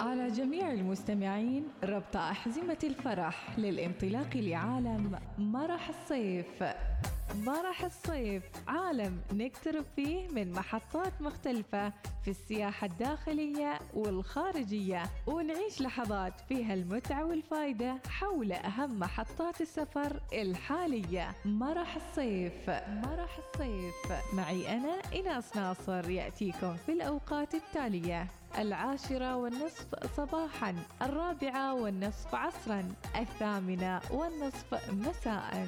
على جميع المستمعين ربط أحزمة الفرح للانطلاق لعالم مرح الصيف. مرح الصيف عالم نقترب فيه من محطات مختلفة في السياحة الداخلية والخارجية ونعيش لحظات فيها المتعة والفائدة حول أهم محطات السفر الحالية. مرح الصيف مرح الصيف معي أنا إناس ناصر يأتيكم في الأوقات التالية. العاشرة والنصف صباحا الرابعة والنصف عصرا الثامنة والنصف مساء.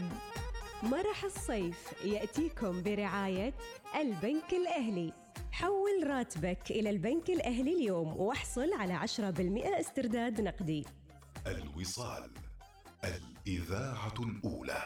مرح الصيف يأتيكم برعاية البنك الأهلي. حول راتبك إلى البنك الأهلي اليوم واحصل على 10% استرداد نقدي. الوصال الإذاعة الأولى.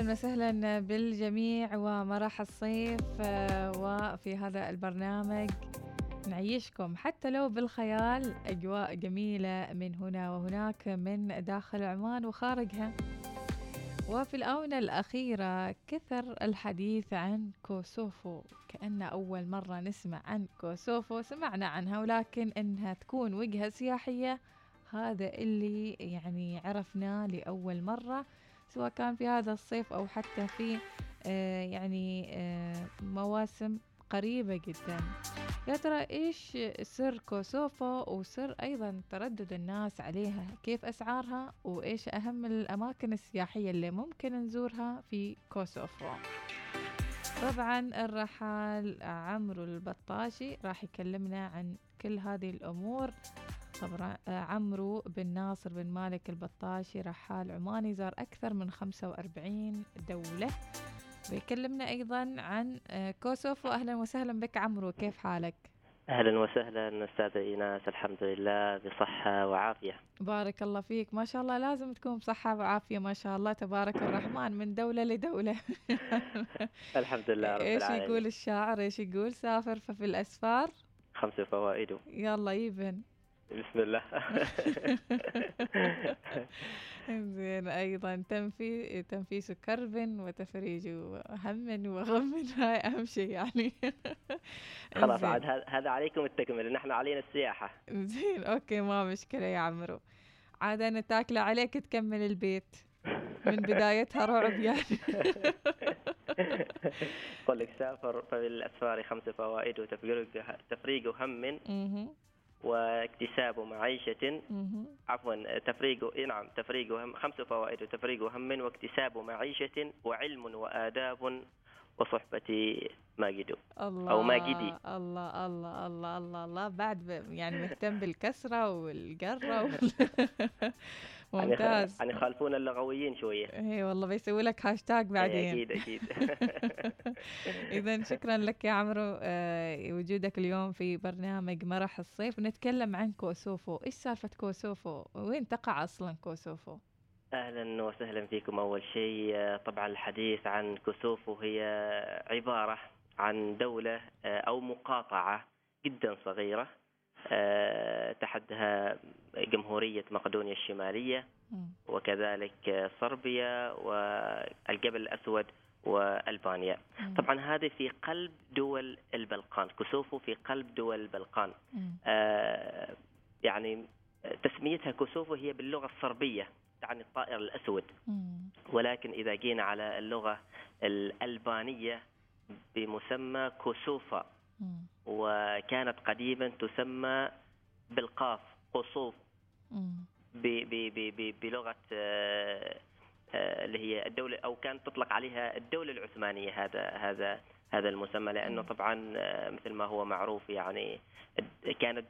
أهلا وسهلا بالجميع ومرح الصيف آه، وفي هذا البرنامج نعيشكم حتى لو بالخيال. أجواء جميلة من هنا وهناك من داخل عمان وخارجها. وفي الآونة الأخيرة كثر الحديث عن كوسوفو. كأن أول مرة نسمع عن كوسوفو سمعنا عنها ولكن إنها تكون وجهة سياحية. هذا اللي يعني عرفناه لأول مرة. سواء كان في هذا الصيف أو حتى في آه يعني آه مواسم قريبة جدا. يا ترى إيش سر كوسوفو وسر أيضا تردد الناس عليها؟ كيف أسعارها وإيش أهم الأماكن السياحية اللي ممكن نزورها في كوسوفو؟ طبعا الرحال عمرو البطاشي راح يكلمنا عن كل هذه الأمور. طبعا عمرو بن ناصر بن مالك البطاشي رحال عماني زار أكثر من 45 دولة. بيكلمنا أيضا عن كوسوفو أهلا وسهلا بك عمرو كيف حالك؟ أهلا وسهلا أستاذة إيناس الحمد لله بصحة وعافية. بارك الله فيك. ما شاء الله لازم تكون بصحة وعافية ما شاء الله تبارك الرحمن من دولة لدولة. الحمد لله رب إيش يقول الشاعر؟ إيش يقول؟ سافر ففي الأسفار. خمس فوائد. يلا يبن. بسم الله. زين أيضا تنفي تنفيس كرب وتفريج هم وغم هاي أهم شيء يعني. خلاص. عاد هذا- عليكم التكملة. نحن علينا السياحة. زين أوكي ما مشكلة يا عمرو. عاد أنا تاكلة عليك تكمل البيت. من بدايتها رعب يعني. قل لك سافر ففي الاسفار خمس فوائد تفريق هم. واكتساب معيشة مهم. عفوا تفريق إيه نعم تفريق هم خمس فوائد وتفريق هم واكتساب معيشة وعلم وآداب وصحبة ماجد الله أو ماجدي. الله الله الله الله الله بعد يعني مهتم بالكسرة والقرة وال... يعني ممتاز. يعني يخالفون اللغويين شوية. اي والله بيسوي لك هاشتاج بعدين. أكيد أكيد. إذا شكرا لك يا عمرو. آه، وجودك اليوم في برنامج مرح الصيف. نتكلم عن كوسوفو. إيش سالفة كوسوفو؟ وين تقع أصلا كوسوفو؟ أهلا وسهلا فيكم أول شيء. آه، طبعا الحديث عن كوسوفو هي عبارة عن دولة آه، أو مقاطعة جدا صغيرة. آه، تحدها جمهورية مقدونيا الشمالية مم. وكذلك صربيا والجبل الأسود وألبانيا مم. طبعا هذه في قلب دول البلقان كوسوفو في قلب دول البلقان. آه، يعني تسميتها كوسوفو هي باللغة الصربية تعني الطائر الأسود مم. ولكن إذا جينا على اللغة الألبانية بمسمى كوسوفا مم. وكانت قديما تسمى بالقاف قصوف مم. ب- ب- ب- ب- بلغة آه، آه، اللي هي الدولة أو كانت تطلق عليها الدولة العثمانية هذا هذا هذا المسمى لأنه طبعا آه، مثل ما هو معروف يعني كانت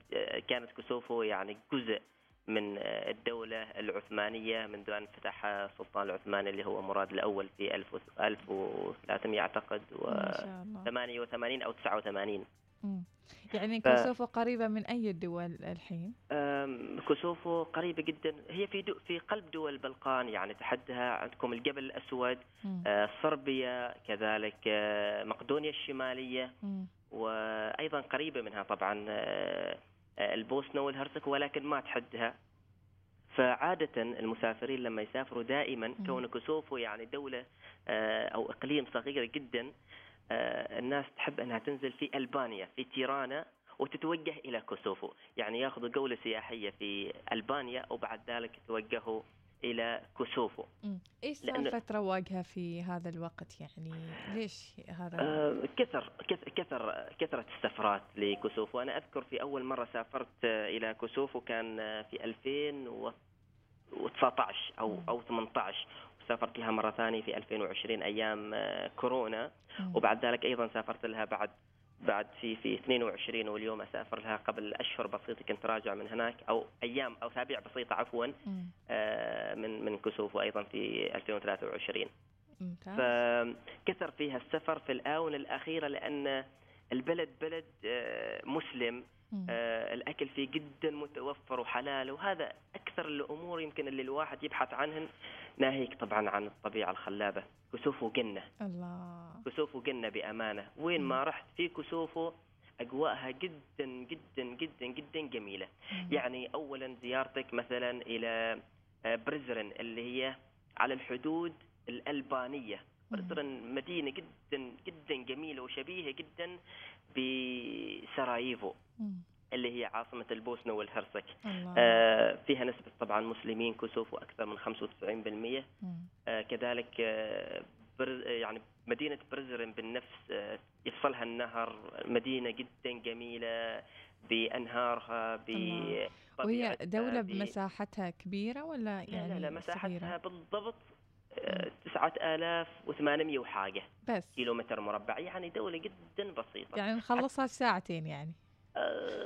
كانت كوسوفو يعني جزء من الدولة العثمانية منذ أن فتحها السلطان العثماني اللي هو مراد الأول في 1000 و- 1300 أعتقد الله 88 أو 89 مم. يعني ف- كوسوفو قريبة من أي الدول الحين؟ كوسوفو قريبة جدا هي في دو في قلب دول البلقان يعني تحدها عندكم الجبل الأسود. آه، صربيا كذلك آه، مقدونيا الشمالية مم. وأيضا قريبة منها طبعا آه، آه، البوسنة والهرسك ولكن ما تحدها فعادة المسافرين لما يسافروا دائما. كون كوسوفو يعني دولة آه، أو إقليم صغير جدا آه، الناس تحب أنها تنزل في ألبانيا في تيرانا وتتوجه إلى كوسوفو يعني ياخذوا جولة سياحية في ألبانيا وبعد ذلك يتوجهوا إلى كوسوفو مم. إيش سالفة رواقها في هذا الوقت يعني ليش هذا آه، كثر كث- كثر كثرة السفرات لكوسوفو أنا أذكر في أول مرة سافرت آه، إلى كوسوفو كان آه، في 2019 أو مم. أو 18 وسافرت لها مرة ثانية في 2020 أيام آه، كورونا. وبعد ذلك أيضا سافرت لها بعد بعد في في 22 واليوم أسافر لها قبل أشهر بسيطة كنت راجع من هناك أو أيام أو أسابيع بسيطة عفوا. آه، من من كوسوفو أيضا في 2023 ممتاز فكثر فيها السفر في الآونة الأخيرة لأن البلد بلد آه، مسلم. آه، الأكل فيه جدا متوفر وحلال وهذا أكثر الأمور يمكن اللي الواحد يبحث عنهن ناهيك طبعا عن الطبيعة الخلابة كسوفو جنة. الله. كسوفو جنة بأمانة. وين ما رحت في كسوفو أجواءها جدا جدا جدا جدا جميلة. مم. يعني اولا زيارتك مثلا إلى آه، برزرن اللي هي على الحدود الألبانية. برزرن مدينة جدا جدا جميلة وشبيهة جدا بسراييفو. اللي هي عاصمة البوسنة والهرسك. آه، فيها نسبة طبعا مسلمين كوسوفو أكثر من 95% مم. آه، كذلك آه، بر يعني مدينة برزرن بالنفس آه، يفصلها النهر مدينة جدا جميلة بأنهارها. بطبيعتها وهي دولة ب- بمساحتها كبيرة ولا لا يعني لا لا مساحتها صغيرة؟ بالضبط آه، 9800 وحاجة بس. كيلومتر مربع. يعني دولة جدا بسيطة. يعني نخلصها في ساعتين يعني. آه،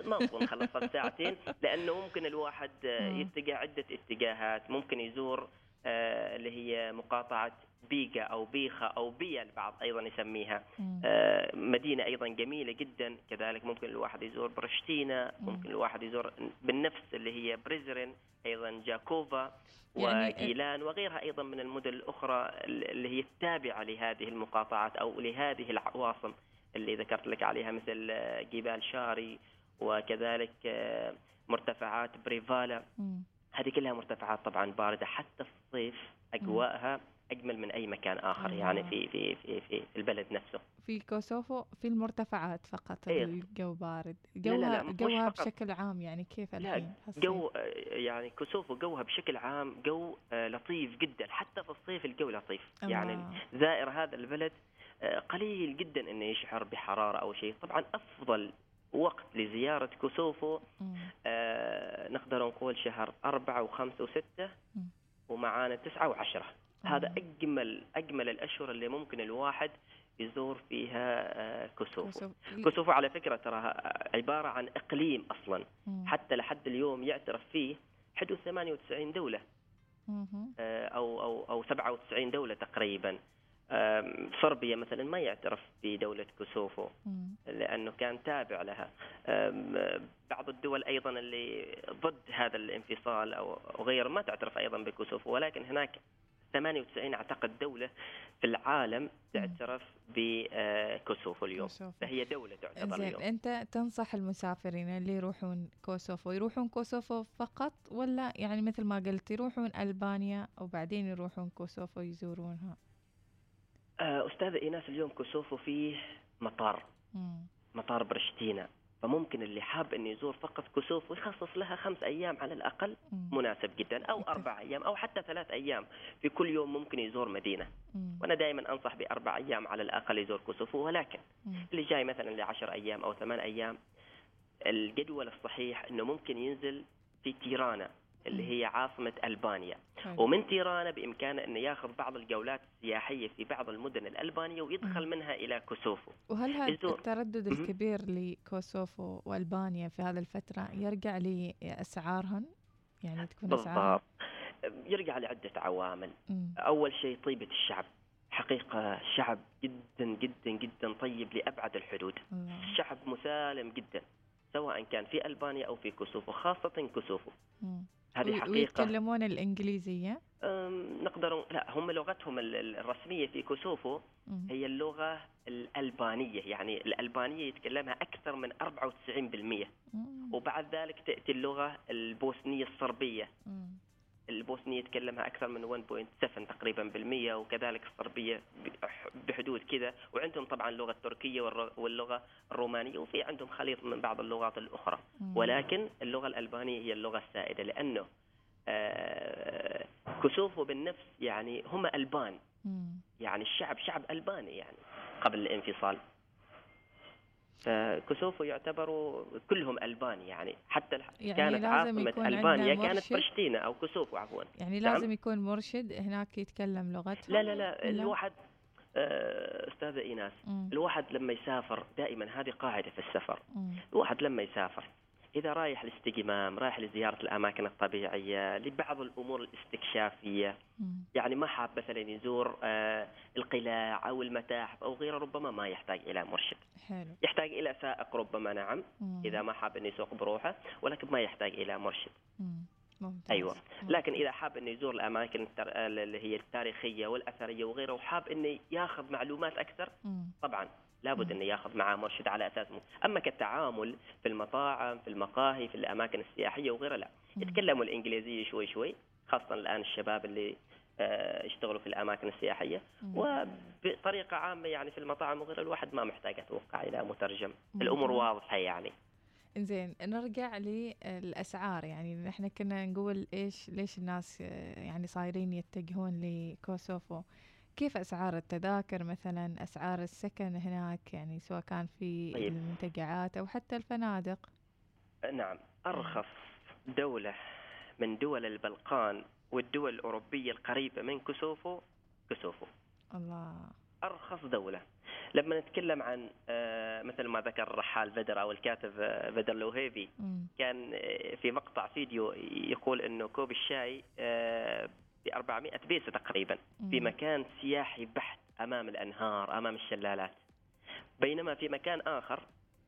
ما اظن خلصها في ساعتين لأنه ممكن الواحد آه،. يتجه عدة اتجاهات ممكن يزور آه، اللي هي مقاطعة بيجا أو بيخا أو بيا البعض أيضا يسميها مم. آه، مدينة أيضا جميلة جدا كذلك ممكن الواحد يزور برشتينا مم. ممكن الواحد يزور بالنفس اللي هي بريزرين أيضا جاكوفا يعني- وجيلان وغيرها أيضا من المدن الأخرى اللي هي التابعة لهذه المقاطعات أو لهذه العواصم اللي ذكرت لك عليها مثل آه، جبال شاري وكذلك آه، مرتفعات بريفالا. هذه كلها مرتفعات طبعا باردة حتى في الصيف أجواءها أجمل من أي مكان آخر الله. يعني في في في في البلد نفسه في كوسوفو في المرتفعات فقط إيه. الجو بارد لا، لا، جوها مش جوها. بشكل عام يعني كيف لا الحين هالصيف؟ جو آه، يعني كوسوفو جوها بشكل عام جو آه، لطيف جدا حتى في الصيف الجو لطيف يعني الله. زائر هذا البلد آه، قليل جدا إنه يشعر بحرارة أو شيء طبعا أفضل وقت لزيارة كوسوفو. آه، نقدر نقول شهر أربعة وخمسة وستة. ومعانا تسعة وعشرة هذا آه. أجمل أجمل الأشهر اللي ممكن الواحد يزور فيها آه، كوسوفو كوسوفو كوسوفو على فكرة تراها عبارة عن إقليم أصلا مم. حتى لحد اليوم يعترف فيه حدود 98 دولة. آه، أو أو أو 97 دولة تقريبا صربيا مثلا ما يعترف بدولة كوسوفو مم. لأنه كان تابع لها. بعض الدول أيضا اللي ضد هذا الانفصال أو غيره ما تعترف أيضا بكوسوفو ولكن هناك 98 أعتقد دولة في العالم تعترف بكوسوفو اليوم. كوسوفو. فهي دولة تعتبر زين اليوم. أنت تنصح المسافرين اللي يروحون كوسوفو يروحون كوسوفو فقط ولا يعني مثل ما قلت يروحون ألبانيا وبعدين يروحون كوسوفو يزورونها؟ آه، استاذه إيناس اليوم كوسوفو فيه مطار مم. مطار بريشتينا فممكن اللي حاب إنه يزور فقط كوسوفو يخصص لها خمس أيام على الأقل مم. مناسب جدا أو. أربع أيام أو حتى ثلاث أيام في كل يوم ممكن يزور مدينة مم. وأنا دائما أنصح بأربع أيام على الأقل يزور كوسوفو ولكن مم. اللي جاي مثلا لعشر أيام أو ثمان أيام الجدول الصحيح إنه ممكن ينزل في تيرانا اللي هي عاصمة ألبانيا حلو. ومن تيرانا بإمكانه انه ياخذ بعض الجولات السياحية في بعض المدن الألبانية ويدخل. منها إلى كوسوفو وهل هذا. التردد. الكبير لكوسوفو وألبانيا في هذه الفترة يرجع لأسعارهن يعني تكون بالضبط يرجع لعدة عوامل. أول شيء طيبة الشعب حقيقة شعب جدا جدا جدا طيب لأبعد الحدود الله. الشعب مسالم جدا سواء كان في ألبانيا أو في كوسوفو خاصة كوسوفو. هذه حقيقة. ويتكلمون الإنجليزية؟ أم، نقدر لا هم لغتهم ال- ال- الرسمية في كوسوفو. هي اللغة الألبانية يعني الألبانية يتكلمها أكثر من 94% مم. وبعد ذلك تأتي اللغة البوسنية الصربية. مم. البوسنية يتكلمها أكثر من 1.7 تقريبا بالمية وكذلك الصربية بح- بحدود كذا وعندهم طبعا اللغة التركية والر- واللغة الرومانية وفي عندهم خليط من بعض اللغات الأخرى مم. ولكن اللغة الألبانية هي اللغة السائدة لأنه آه، كوسوفو بالنفس يعني هم ألبان مم. يعني الشعب شعب ألباني يعني قبل الانفصال فكوسوفو يعتبروا كلهم ألبان يعني حتى يعني كانت ألبانيا عندنا كانت؟ بريشتينا أو كوسوفو عفوا يعني نعم. لازم يكون مرشد هناك يتكلم لغتهم لا لا لا؟ الواحد آه، أستاذة إيناس مم. الواحد لما يسافر دائما هذه قاعدة في السفر. الواحد لما يسافر إذا رايح لاستجمام رايح لزيارة الأماكن الطبيعية لبعض الأمور الاستكشافية. يعني ما حاب مثلا يزور آه، القلاع أو المتاحف أو غيره ربما ما يحتاج إلى مرشد حلو يحتاج إلى سائق ربما نعم مم. إذا ما حاب أنه يسوق بروحه ولكن ما يحتاج إلى مرشد مم. ممتاز أيوة. مم. لكن إذا حاب أنه يزور الأماكن التر... اللي هي التاريخية والأثرية وغيره وحاب أنه ياخذ معلومات أكثر مم. طبعا لابد. أنه ياخذ معاه مرشد على أساس م... أما كالتعامل في المطاعم في المقاهي في الأماكن السياحية وغيرها لا. يتكلموا الإنجليزية شوي شوي خاصة الآن الشباب اللي آه، يشتغلوا في الأماكن السياحية مم. وبطريقة عامة يعني في المطاعم وغيره الواحد ما محتاج أتوقع إلى مترجم مم. الأمور واضحة يعني زين نرجع للأسعار يعني نحن كنا نقول إيش ليش الناس آه، يعني صايرين يتجهون لكوسوفو كيف أسعار التذاكر مثلا؟ أسعار السكن هناك يعني سواء كان في طيب. المنتجعات أو حتى الفنادق؟ نعم أرخص دولة من دول البلقان والدول الأوروبية القريبة من كوسوفو كوسوفو. الله. أرخص دولة. لما نتكلم عن آه، مثل ما ذكر الرحال بدر أو الكاتب آه، بدر لوهيبي مم. كان آه، في مقطع فيديو يقول أنه كوب الشاي ب 400 بيسة تقريبا في. مكان سياحي بحت أمام الأنهار أمام الشلالات. بينما في مكان آخر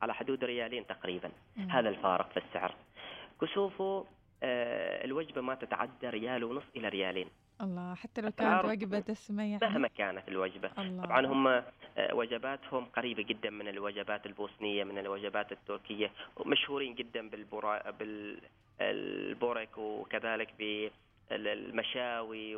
على حدود ريالين تقريبا مم. هذا الفارق في السعر. كوسوفو آه، الوجبة ما تتعدى ريال ونص إلى ريالين. الله حتى لو كانت وجبة دسمة يعني مهما كانت الوجبة. الله. طبعا هم آه، وجباتهم قريبة جدا من الوجبات البوسنية من الوجبات التركية مشهورين جدا بالبورا بالبورك وكذلك بالمشاوي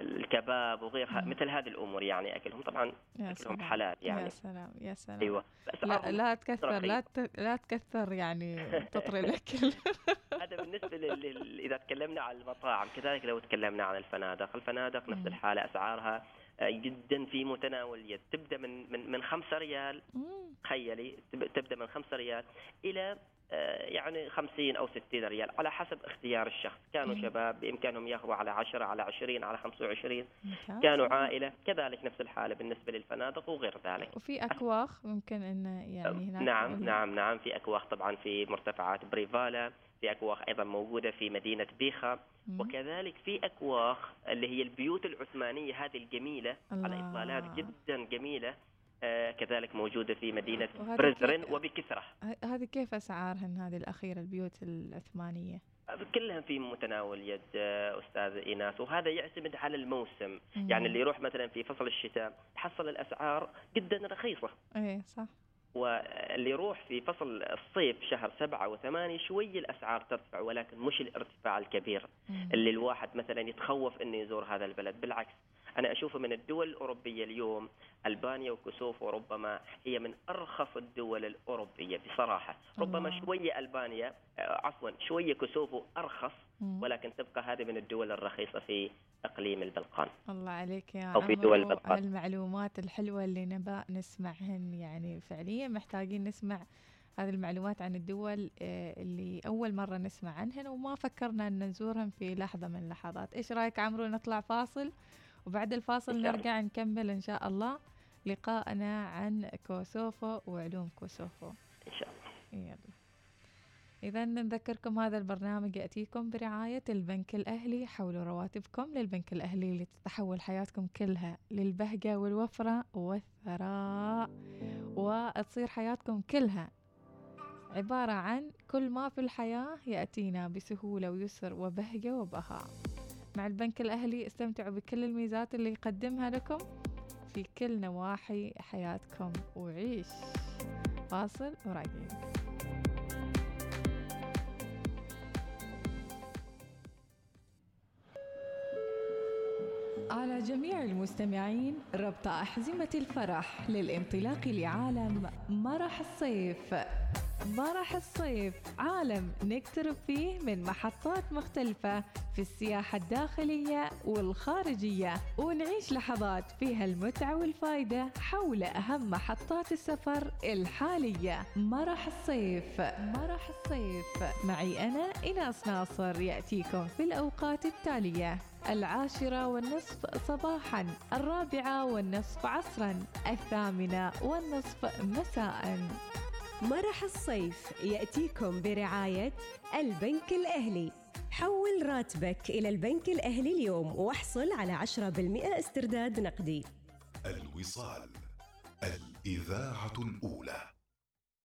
والكباب وغيرها. مثل هذه الأمور يعني أكلهم طبعا يا أكلهم سلام حلال يا يعني سلام يا سلام أيوة لا لا تكثر لا. ت- لا تكثر يعني تطري الأكل هذا بالنسبة لل... إذا تكلمنا عن المطاعم كذلك لو تكلمنا عن الفنادق الفنادق. نفس الحالة أسعارها آه، جدا في متناول اليد تبدأ من من من 5 ريال. مم. تخيلي تب- تبدأ من 5 ريال إلى آه، يعني 50 أو 60 ريال على حسب اختيار الشخص. كانوا مم. شباب بإمكانهم ياخذوا على 10 على 20 على 25 ممتاز. كانوا عائلة. كذلك نفس الحالة بالنسبة للفنادق وغير ذلك. وفي أكواخ ممكن انه يعني هناك نعم نعم نعم. في أكواخ طبعا في مرتفعات بريفالا. في أكواخ أيضا موجودة في مدينة بيخا. وكذلك في أكواخ اللي هي البيوت العثمانية هذه الجميلة على. إطلالات جدا جميلة آه كذلك موجودة في مدينة برزرن ه- هذه كيف أسعارهن هذه الأخيرة البيوت العثمانية؟ كلهم في متناول يد آه، أستاذ إيناس. وهذا يعتمد على الموسم. مم. يعني اللي يروح مثلا في فصل الشتاء يحصل الأسعار جدا رخيصة. إيه صح. واللي يروح في فصل الصيف شهر سبعة وثمانية شوي الأسعار ترتفع ولكن مش الارتفاع الكبير. اللي الواحد مثلا يتخوف إنه يزور هذا البلد بالعكس أنا أشوفه من الدول الأوروبية اليوم ألبانيا وكوسوفو ربما هي من ارخص الدول الأوروبية بصراحة ربما. شوية ألبانيا آه، عفوا شوية كوسوفو ارخص. ولكن تبقى هذه من الدول الرخيصة في إقليم البلقان الله عليك يا أو في دول البلقان. المعلومات الحلوة اللي نبى نسمعهن يعني فعليا محتاجين نسمع هذه المعلومات عن الدول آه، اللي أول مرة نسمع عنهن وما فكرنا أن نزورهم في لحظة من اللحظات إيش رأيك عمرو نطلع فاصل وبعد الفاصل إن. نرجع نكمل إن شاء الله لقاءنا عن كوسوفو وعلوم كوسوفو. إن شاء الله. يلا. إذا نذكركم هذا البرنامج يأتيكم برعاية البنك الأهلي حولوا رواتبكم للبنك الأهلي لتتحول حياتكم كلها للبهجة والوفرة والثراء وتصير حياتكم كلها عبارة عن كل ما في الحياة يأتينا بسهولة ويسر وبهجة وبهاء. مع البنك الأهلي استمتعوا بكل الميزات اللي يقدمها لكم في كل نواحي حياتكم. وعيش. فاصل وراجعين على جميع المستمعين ربط أحزمة الفرح للانطلاق لعالم مرح الصيف. مرح الصيف عالم نقترب فيه من محطات مختلفة في السياحة الداخلية والخارجية ونعيش لحظات فيها المتعة والفائدة حول أهم محطات السفر الحالية. مرح الصيف مرح الصيف معي أنا إناس ناصر يأتيكم في الأوقات التالية. العاشرة والنصف صباحا الرابعة والنصف عصرا الثامنة والنصف مساء. مرح الصيف يأتيكم برعاية البنك الأهلي. حول راتبك إلى البنك الأهلي اليوم واحصل على 10% استرداد نقدي. الوصال الإذاعة الأولى.